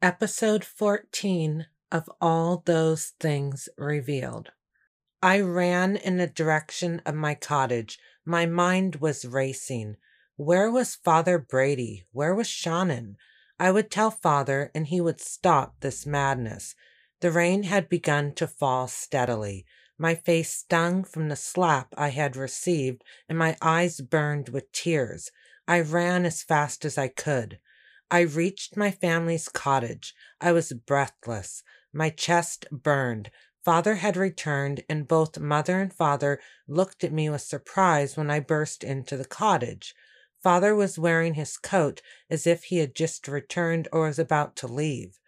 Episode 14 of All Those Things Revealed. I ran in the direction of my cottage. My mind was racing. Where was Father Brady? Where was Senán? I would tell Father, and he would stop this madness. The rain had begun to fall steadily. My face stung from the slap I had received, and my eyes burned with tears. I ran as fast as I could. I reached my family's cottage. I was breathless. My chest burned. Father had returned, and both mother and father looked at me with surprise when I burst into the cottage. Father was wearing his coat as if he had just returned or was about to leave.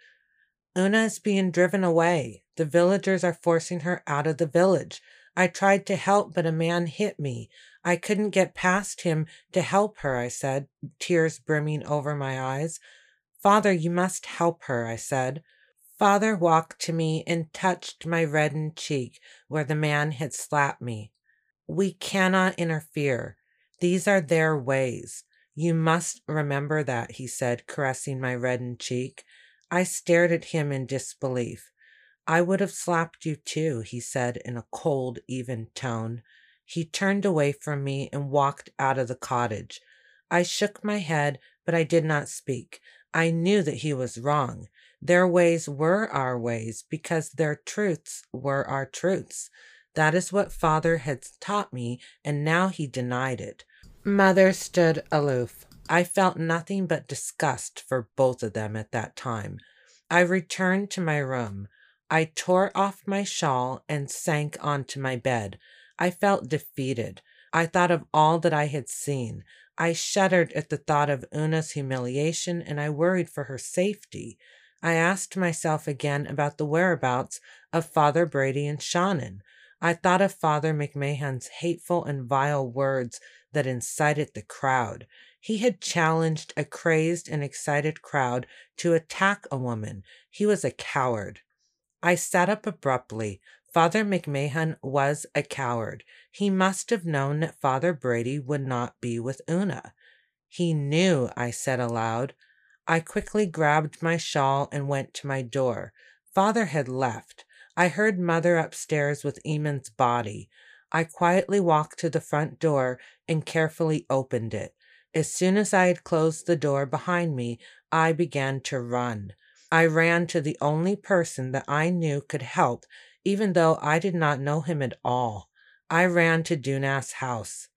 Una is being driven away. The villagers are forcing her out of the village. I tried to help, but a man hit me. I couldn't get past him to help her, I said, tears brimming over my eyes. Father, you must help her, I said. Father walked to me and touched my reddened cheek where the man had slapped me. We cannot interfere. These are their ways. You must remember that, he said, caressing my reddened cheek. I stared at him in disbelief. I would have slapped you too, he said in a cold, even tone. He turned away from me and walked out of the cottage. I shook my head, but I did not speak. I knew that he was wrong. Their ways were our ways because their truths were our truths. That is what father had taught me, and now he denied it. Mother stood aloof. I felt nothing but disgust for both of them at that time. I returned to my room. I tore off my shawl and sank onto my bed. I felt defeated. I thought of all that I had seen. I shuddered at the thought of Una's humiliation and I worried for her safety. I asked myself again about the whereabouts of Father Brady and Senán. I thought of Father McMahon's hateful and vile words that incited the crowd. He had challenged a crazed and excited crowd to attack a woman. He was a coward. I sat up abruptly. Father McMahon was a coward. He must have known that Father Brady would not be with Una. He knew, I said aloud. I quickly grabbed my shawl and went to my door. Father had left. I heard Mother upstairs with Eamon's body. I quietly walked to the front door and carefully opened it. As soon as I had closed the door behind me, I began to run. I ran to the only person that I knew could help even though I did not know him at all. I ran to Dunas' house.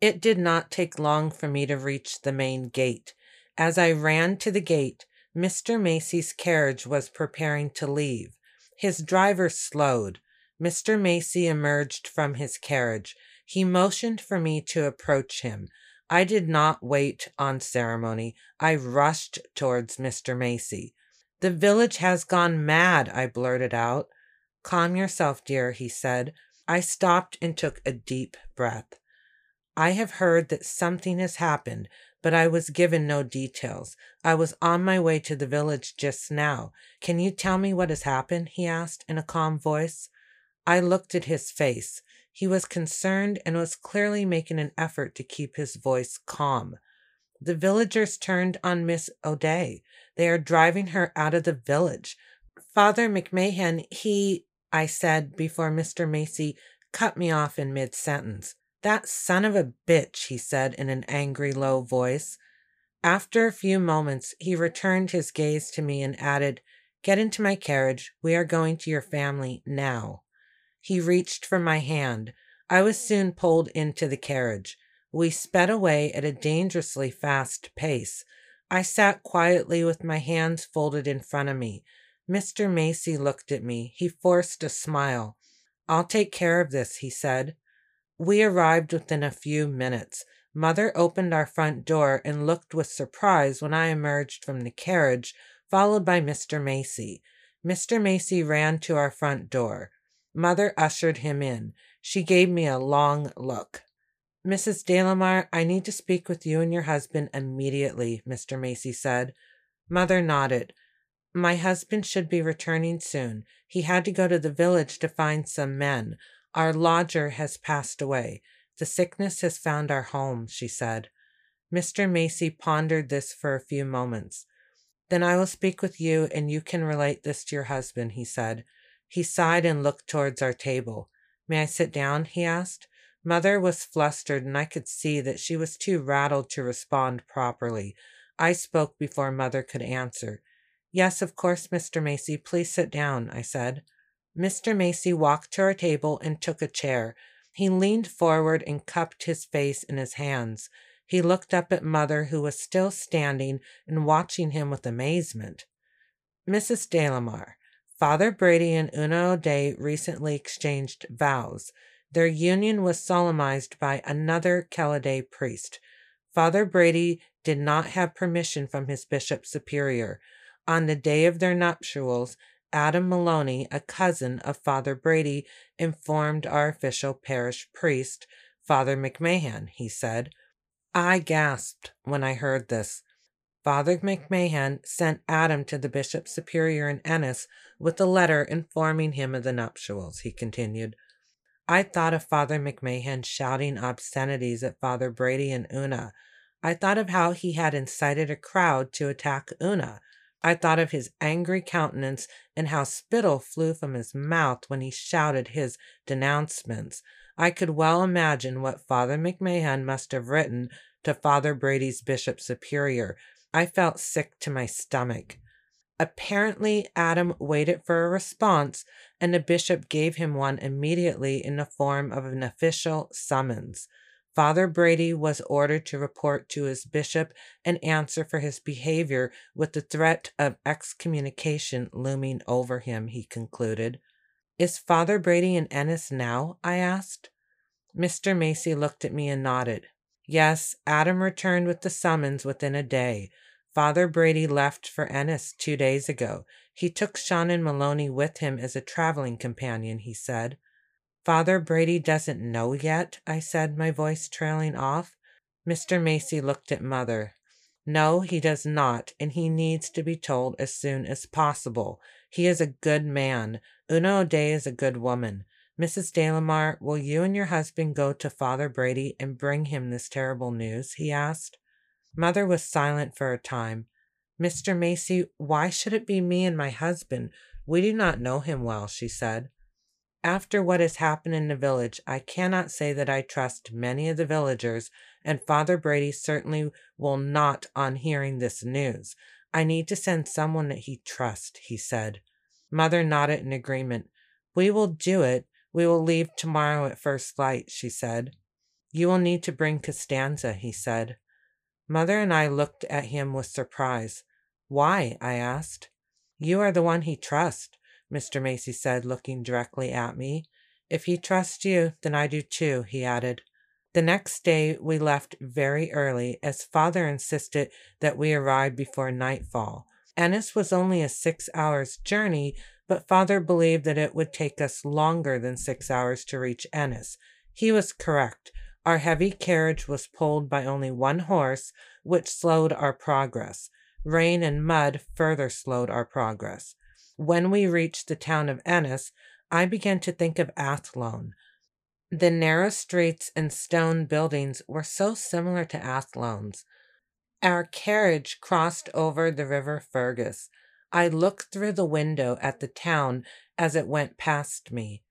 It did not take long for me to reach the main gate. As I ran to the gate, Mr. Massey's carriage was preparing to leave. His driver slowed. Mr. Massey emerged from his carriage. He motioned for me to approach him. I did not wait on ceremony. I rushed towards Mr. Massey. The village has gone mad, I blurted out. Calm yourself, dear, he said. I stopped and took a deep breath. I have heard that something has happened, but I was given no details. I was on my way to the village just now. Can you tell me what has happened? he asked in a calm voice. I looked at his face. He was concerned and was clearly making an effort to keep his voice calm. The villagers turned on Miss O'Day. They are driving her out of the village. Father McMahon, he I said before Mr. Massey cut me off in mid sentence. That son of a bitch, he said in an angry, low voice. After a few moments, he returned his gaze to me and added, Get into my carriage. We are going to your family now. He reached for my hand. I was soon pulled into the carriage. We sped away at a dangerously fast pace. I sat quietly with my hands folded in front of me. Mr. Massey looked at me. He forced a smile. I'll take care of this, he said. We arrived within a few minutes. Mother opened our front door and looked with surprise when I emerged from the carriage, followed by Mr. Massey. Mr. Massey ran to our front door. Mother ushered him in. She gave me a long look. Mrs. Delamar, I need to speak with you and your husband immediately, Mr. Massey said. Mother nodded. My husband should be returning soon. He had to go to the village to find some men. Our lodger has passed away. The sickness has found our home, she said. Mr. Massey pondered this for a few moments. Then I will speak with you, and you can relate this to your husband, he said. He sighed and looked towards our table. May I sit down? he asked. Mother was flustered, and I could see that she was too rattled to respond properly. I spoke before Mother could answer. Yes, of course, Mr. Massey. Please sit down, I said. Mr. Massey walked to our table and took a chair. He leaned forward and cupped his face in his hands. He looked up at Mother, who was still standing and watching him with amazement. Mrs. Delamar, Father Brady and Una O'Day recently exchanged vows. Their union was solemnized by another Kelliday priest. Father Brady did not have permission from his bishop superior. On the day of their nuptials, Adam Maloney, a cousin of Father Brady, informed our official parish priest, Father McMahon, he said. I gasped when I heard this. Father McMahon sent Adam to the bishop superior in Ennis with a letter informing him of the nuptials, he continued. I thought of Father McMahon shouting obscenities at Father Brady and Una. I thought of how he had incited a crowd to attack Una. I thought of his angry countenance and how spittle flew from his mouth when he shouted his denouncements. I could well imagine what Father McMahon must have written to Father Brady's bishop superior. I felt sick to my stomach. Apparently, Adam waited for a response, and the bishop gave him one immediately in the form of an official summons. Father Brady was ordered to report to his bishop and answer for his behavior with the threat of excommunication looming over him, he concluded. Is Father Brady in Ennis now? I asked. Mr. Massey looked at me and nodded. Yes, Adam returned with the summons within a day. Father Brady left for Ennis two days ago. He took Senán Maloney with him as a traveling companion, he said. Father Brady doesn't know yet, I said, my voice trailing off. Mr. Massey looked at Mother. No, he does not, and he needs to be told as soon as possible. He is a good man. Una O'Day is a good woman. Mrs. Delamar, will you and your husband go to Father Brady and bring him this terrible news? he asked. Mother was silent for a time. Mr. Massey, why should it be me and my husband? We do not know him well, she said. After what has happened in the village, I cannot say that I trust many of the villagers, and Father Brady certainly will not on hearing this news. I need to send someone that he trusts, he said. Mother nodded in agreement. We will do it. We will leave tomorrow at first light, she said. You will need to bring Constanza, he said. Mother and I looked at him with surprise. Why? I asked. You are the one he trusts. Mr. Massey said, looking directly at me. If he trusts you, then I do too, he added. The next day we left very early, as father insisted that we arrive before nightfall. Ennis was only a six hours journey, but father believed that it would take us longer than six hours to reach Ennis. He was correct. Our heavy carriage was pulled by only one horse, which slowed our progress. Rain and mud further slowed our progress. When we reached the town of Ennis, I began to think of Athlone. The narrow streets and stone buildings were so similar to Athlone's. Our carriage crossed over the river Fergus. I looked through the window at the town as it went past me.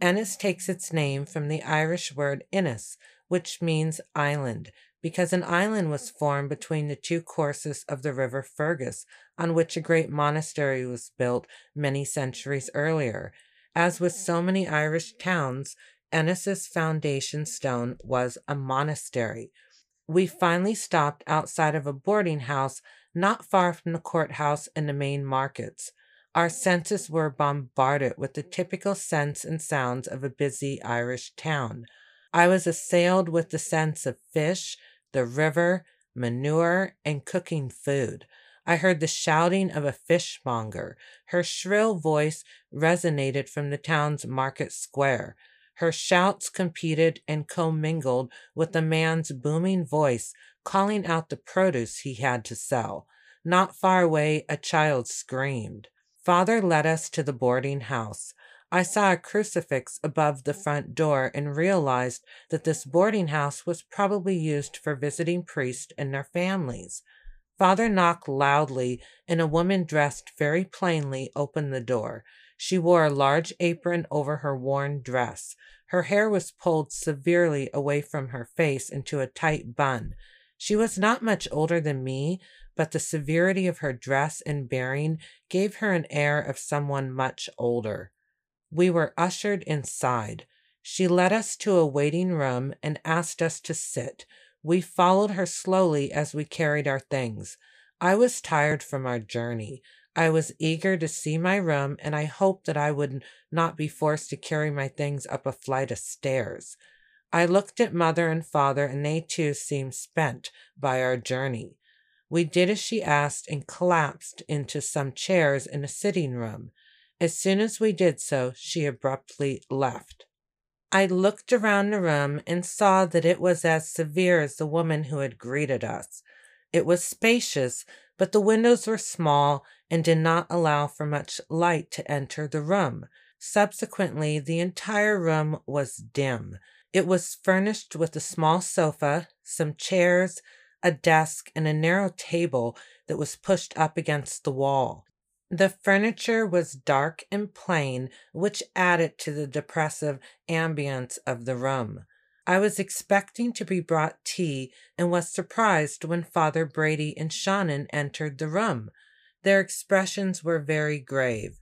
Ennis takes its name from the Irish word Inis, which means island, because an island was formed between the two courses of the river Fergus, on which a great monastery was built many centuries earlier. As with so many Irish towns, Ennis's foundation stone was a monastery. We finally stopped outside of a boarding house not far from the courthouse and the main markets. Our senses were bombarded with the typical scents and sounds of a busy Irish town. I was assailed with the sense of fish, the river, manure, and cooking food. I heard the shouting of a fishmonger. Her shrill voice resonated from the town's market square. Her shouts competed and commingled with the man's booming voice calling out the produce he had to sell. Not far away, a child screamed. Father led us to the boarding house. I saw a crucifix above the oh. front door and realized that this boarding house was probably used for visiting priests and their families. Father knocked loudly, and a woman dressed very plainly opened the door. She wore a large apron over her worn dress. Her hair was pulled severely away from her face into a tight bun. She was not much older than me, but the severity of her dress and bearing gave her an air of someone much older. We were ushered inside. She led us to a waiting room and asked us to sit. We followed her slowly as we carried our things. I was tired from our journey. I was eager to see my room, and I hoped that I would not be forced to carry my things up a flight of stairs. I looked at mother and father, and they too seemed spent by our journey. We did as she asked and collapsed into some chairs in a sitting room. As soon as we did so, she abruptly left. I looked around the room and saw that it was as severe as the woman who had greeted us. It was spacious, but the windows were small and did not allow for much light to enter the room. Subsequently, the entire room was dim. It was furnished with a small sofa, some chairs, a desk, and a narrow table that was pushed up against the wall. The furniture was dark and plain, which added to the depressive ambience of the room. I was expecting to be brought tea and was surprised when Father Brady and Senán entered the room. Their expressions were very grave.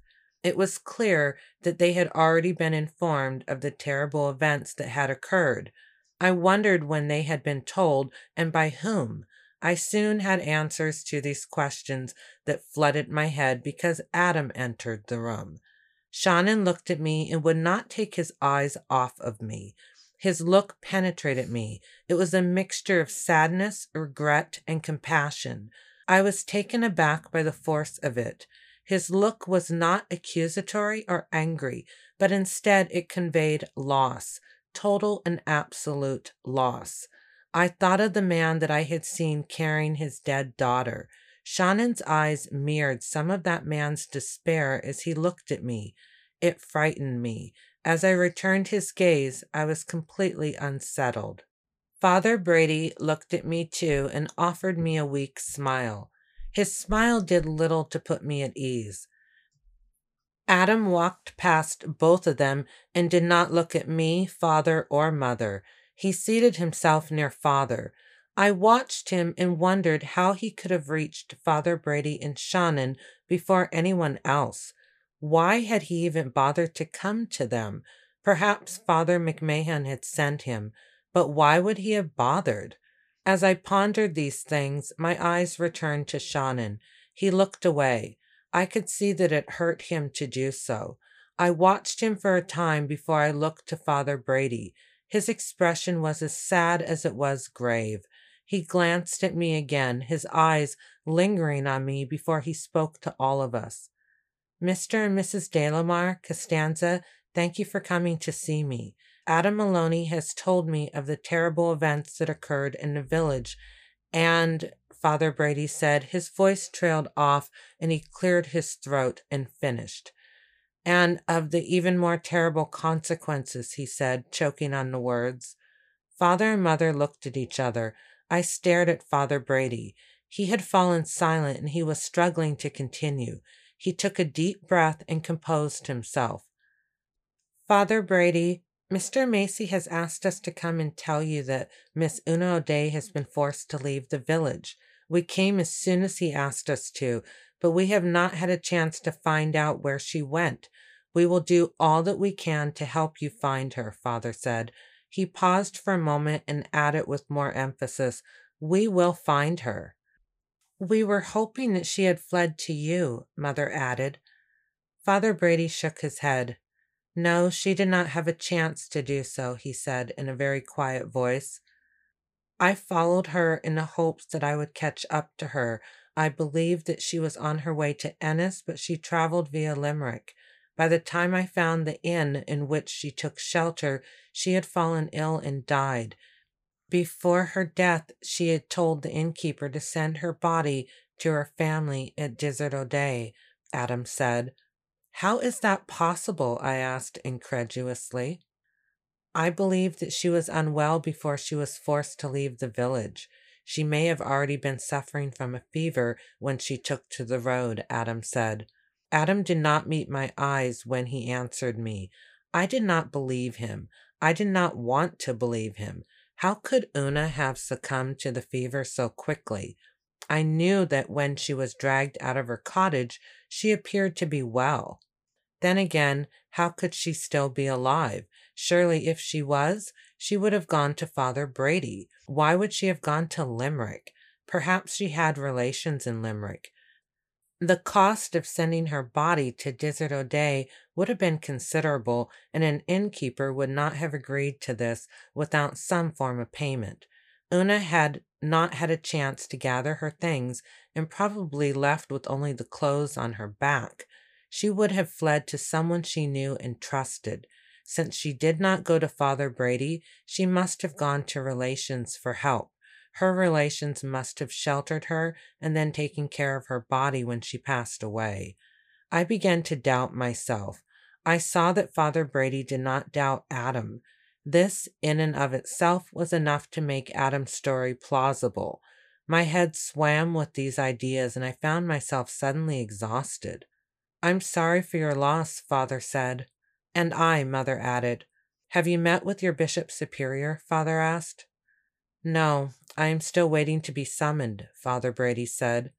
It was clear that they had already been informed of the terrible events that had occurred. I wondered when they had been told and by whom. I soon had answers to these questions that flooded my head because Adam entered the room. Senán looked at me and would not take his eyes off of me. His look penetrated me. It was a mixture of sadness, regret, and compassion. I was taken aback by the force of it. His look was not accusatory or angry, but instead it conveyed loss, total and absolute loss. I thought of the man that I had seen carrying his dead daughter. Senán's eyes mirrored some of that man's despair as he looked at me. It frightened me. As I returned his gaze, I was completely unsettled. Father Brady looked at me too and offered me a weak smile. His smile did little to put me at ease. Adam walked past both of them and did not look at me, father, or mother. He seated himself near father. I watched him and wondered how he could have reached Father Brady and Senán before anyone else. Why had he even bothered to come to them? Perhaps Father McMahon had sent him, but why would he have bothered? As I pondered these things, my eyes returned to Senán. He looked away. I could see that it hurt him to do so. I watched him for a time before I looked to Father Brady. His expression was as sad as it was grave. He glanced at me again, his eyes lingering on me before he spoke to all of us. Mr. and Mrs. Delamar, Constanza, thank you for coming to see me. Adam Maloney has told me of the terrible events that occurred in the village, and Father Brady said his voice trailed off and he cleared his throat and finished. And of the even more terrible consequences, he said, choking on the words. Father and mother looked at each other. I stared at Father Brady. He had fallen silent and he was struggling to continue. He took a deep breath and composed himself. Father Brady, Mr. Massey has asked us to come and tell you that Miss Una O'Day has been forced to leave the village. We came as soon as he asked us to, but we have not had a chance to find out where she went. We will do all that we can to help you find her, father said. He paused for a moment and added with more emphasis, We will find her. We were hoping that she had fled to you, mother added. Father Brady shook his head. No, she did not have a chance to do so, he said in a very quiet voice. I followed her in the hopes that I would catch up to her. I believed that she was on her way to Ennis, but she traveled via Limerick. By the time I found the inn in which she took shelter, she had fallen ill and died. Before her death, she had told the innkeeper to send her body to her family at Dysart O'Dea, Adam said. How is that possible? I asked incredulously. I believe that she was unwell before she was forced to leave the village. She may have already been suffering from a fever when she took to the road, Adam said. Adam did not meet my eyes when he answered me. I did not believe him. I did not want to believe him. How could Una have succumbed to the fever so quickly? I knew that when she was dragged out of her cottage, she appeared to be well. Then again, how could she still be alive? Surely, if she was, she would have gone to Father Brady. Why would she have gone to Limerick? Perhaps she had relations in Limerick. The cost of sending her body to Dysart O'Dea would have been considerable, and an innkeeper would not have agreed to this without some form of payment. Una had not had a chance to gather her things and probably left with only the clothes on her back. She would have fled to someone she knew and trusted. Since she did not go to Father Brady, she must have gone to relations for help. Her relations must have sheltered her and then taken care of her body when she passed away. I began to doubt myself. I saw that Father Brady did not doubt Adam. This, in and of itself, was enough to make Adam's story plausible. My head swam with these ideas, and I found myself suddenly exhausted. I'm sorry for your loss, Father said. And I, Mother added. Have you met with your Bishop Superior? Father asked. No, I am still waiting to be summoned, Father Brady said.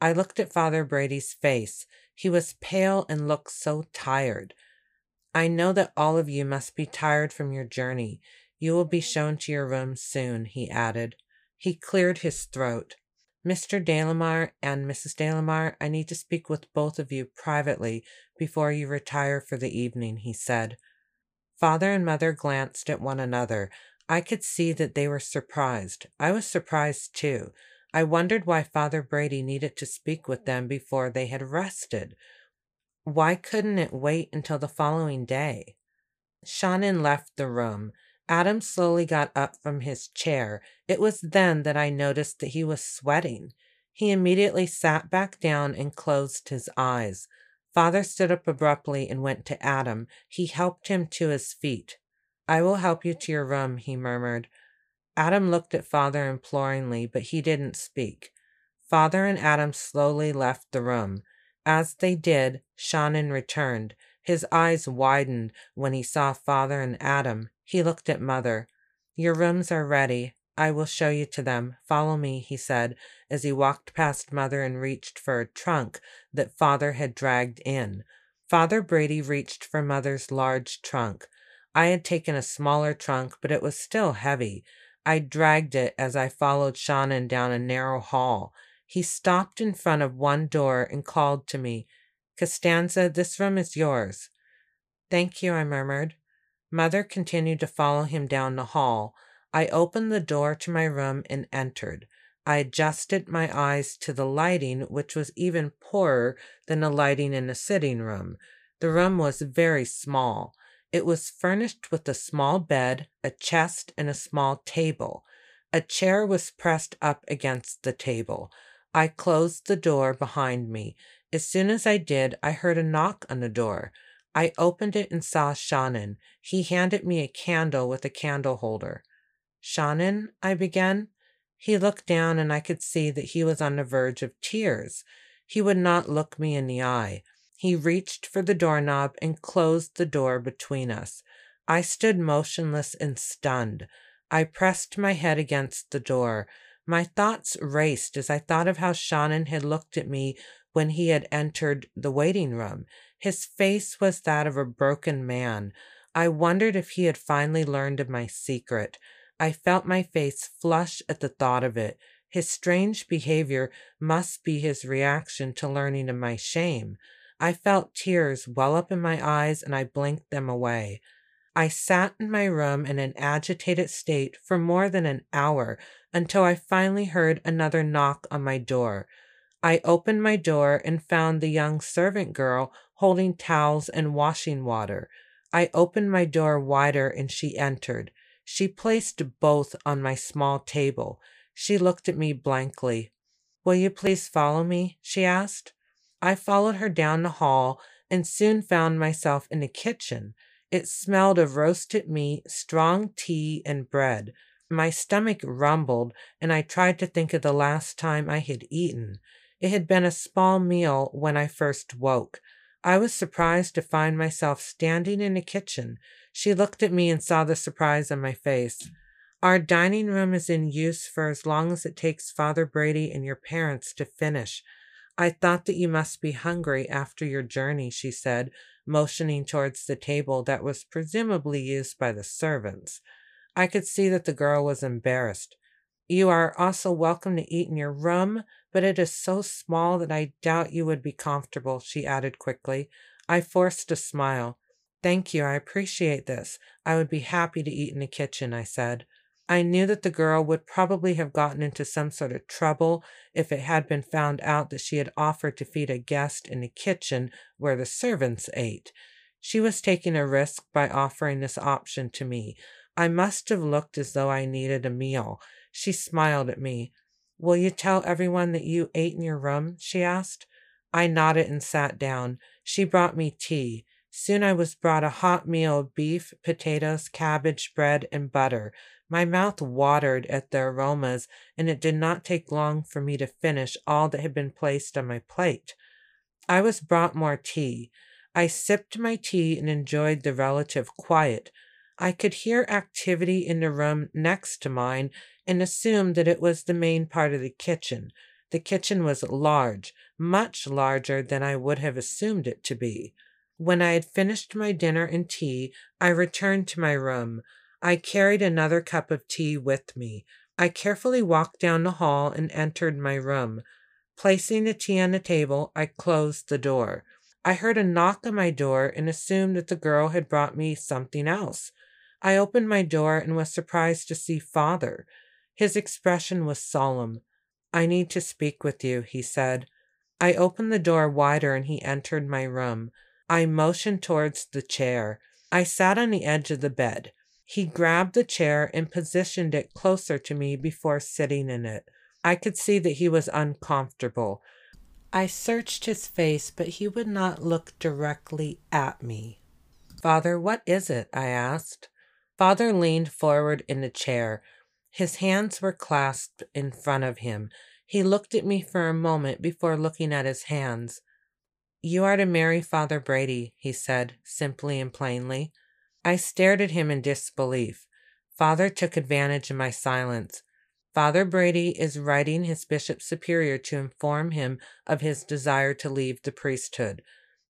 I looked at Father Brady's face. He was pale and looked so tired. I know that all of you must be tired from your journey. You will be shown to your rooms soon, he added. He cleared his throat. Mr. Delamar and Mrs. Delamar, I need to speak with both of you privately before you retire for the evening, he said. Father and mother glanced at one another. I could see that they were surprised. I was surprised too. I wondered why Father Brady needed to speak with them before they had rested. Why couldn't it wait until the following day? Senán left the room. Adam slowly got up from his chair. It was then that I noticed that he was sweating. He immediately sat back down and closed his eyes. Father stood up abruptly and went to Adam. He helped him to his feet. I will help you to your room, he murmured. Adam looked at Father imploringly, but he didn't speak. Father and Adam slowly left the room. As they did, Senán returned. His eyes widened when he saw Father and Adam. He looked at Mother. Your rooms are ready. I will show you to them. Follow me, he said, as he walked past Mother and reached for a trunk that Father had dragged in. Father Brady reached for Mother's large trunk. I had taken a smaller trunk, but it was still heavy. I dragged it as I followed Senán down a narrow hall. He stopped in front of one door and called to me, Constanza, this room is yours. Thank you, I murmured. Mother continued to follow him down the hall. I opened the door to my room and entered. I adjusted my eyes to the lighting, which was even poorer than the lighting in the sitting room. The room was very small. It was furnished with a small bed, a chest, and a small table. A chair was pressed up against the table. I closed the door behind me. As soon as I did, I heard a knock on the door. I opened it and saw Senán. He handed me a candle with a candle holder. Senán, I began. He looked down and I could see that he was on the verge of tears. He would not look me in the eye. He reached for the doorknob and closed the door between us. I stood motionless and stunned. I pressed my head against the door. My thoughts raced as I thought of how Senán had looked at me when he had entered the waiting room. His face was that of a broken man. I wondered if he had finally learned of my secret. I felt my face flush at the thought of it. His strange behavior must be his reaction to learning of my shame. I felt tears well up in my eyes and I blinked them away. I sat in my room in an agitated state for more than an hour until I finally heard another knock on my door. I opened my door and found the young servant girl holding towels and washing water. I opened my door wider and she entered. She placed both on my small table. She looked at me blankly. Will you please follow me? she asked. I followed her down the hall and soon found myself in the kitchen. It smelled of roasted meat, strong tea, and bread. My stomach rumbled, and I tried to think of the last time I had eaten. It had been a small meal when I first woke. I was surprised to find myself standing in the kitchen. She looked at me and saw the surprise on my face. Our dining room is in use for as long as it takes Father Brady and your parents to finish. I thought that you must be hungry after your journey, she said, motioning towards the table that was presumably used by the servants. I could see that the girl was embarrassed. You are also welcome to eat in your room, but it is so small that I doubt you would be comfortable, she added quickly. I forced a smile. Thank you, I appreciate this. I would be happy to eat in the kitchen, I said. I knew that the girl would probably have gotten into some sort of trouble if it had been found out that she had offered to feed a guest in the kitchen where the servants ate. She was taking a risk by offering this option to me. I must have looked as though I needed a meal. She smiled at me. Will you tell everyone that you ate in your room? she asked. I nodded and sat down. She brought me tea. Soon I was brought a hot meal of beef, potatoes, cabbage, bread, and butter. My mouth watered at the aromas, and it did not take long for me to finish all that had been placed on my plate. I was brought more tea. I sipped my tea and enjoyed the relative quiet. I could hear activity in the room next to mine and assumed that it was the main part of the kitchen. The kitchen was large, much larger than I would have assumed it to be. When I had finished my dinner and tea, I returned to my room. I carried another cup of tea with me. I carefully walked down the hall and entered my room. Placing the tea on the table, I closed the door. I heard a knock on my door and assumed that the girl had brought me something else. I opened my door and was surprised to see father. His expression was solemn. I need to speak with you, he said. I opened the door wider and he entered my room. I motioned towards the chair. I sat on the edge of the bed. He grabbed the chair and positioned it closer to me before sitting in it. I could see that he was uncomfortable. I searched his face, but he would not look directly at me. Father, what is it? I asked. Father leaned forward in the chair. His hands were clasped in front of him. He looked at me for a moment before looking at his hands. You are to marry Father Brady, he said, simply and plainly. I stared at him in disbelief. Father took advantage of my silence. Father Brady is writing his bishop superior to inform him of his desire to leave the priesthood.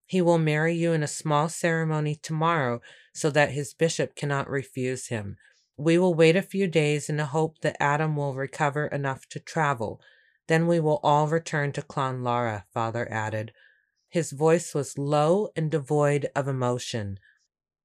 He will marry you in a small ceremony tomorrow so that his bishop cannot refuse him. We will wait a few days in the hope that Adam will recover enough to travel. Then we will all return to Clonlara, father added. His voice was low and devoid of emotion.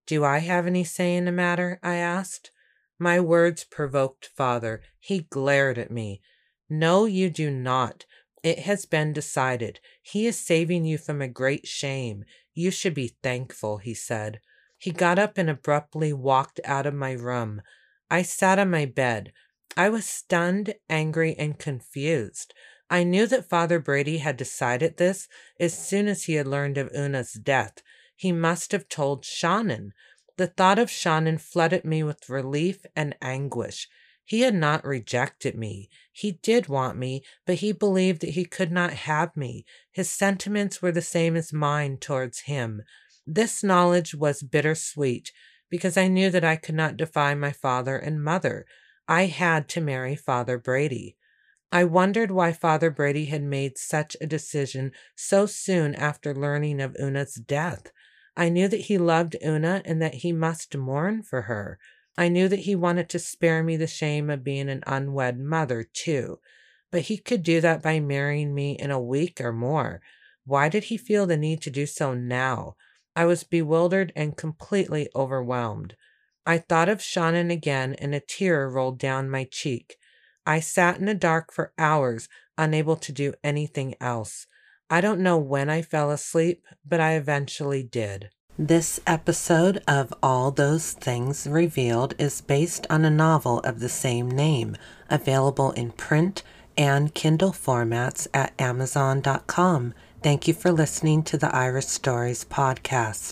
Do I have any say in the matter? I asked. My words provoked father. He glared at me. No, you do not. It has been decided. He is saving you from a great shame. You should be thankful, he said. He got up and abruptly walked out of my room. I sat on my bed. I was stunned, angry, and confused. I knew that Father Brady had decided this as soon as he had learned of Una's death. He must have told Senán. The thought of Senán flooded me with relief and anguish. He had not rejected me. He did want me, but he believed that he could not have me. His sentiments were the same as mine towards him. This knowledge was bittersweet because I knew that I could not defy my father and mother. I had to marry Father Brady. I wondered why Father Brady had made such a decision so soon after learning of Una's death. I knew that he loved Una and that he must mourn for her. I knew that he wanted to spare me the shame of being an unwed mother, too. But he could do that by marrying me in a week or more. Why did he feel the need to do so now? I was bewildered and completely overwhelmed. I thought of Senán again, and a tear rolled down my cheek. I sat in the dark for hours, unable to do anything else. I don't know when I fell asleep, but I eventually did. This episode of All Those Things Revealed is based on a novel of the same name, available in print and Kindle formats at Amazon.com. Thank you for listening to the Iris Stories podcast.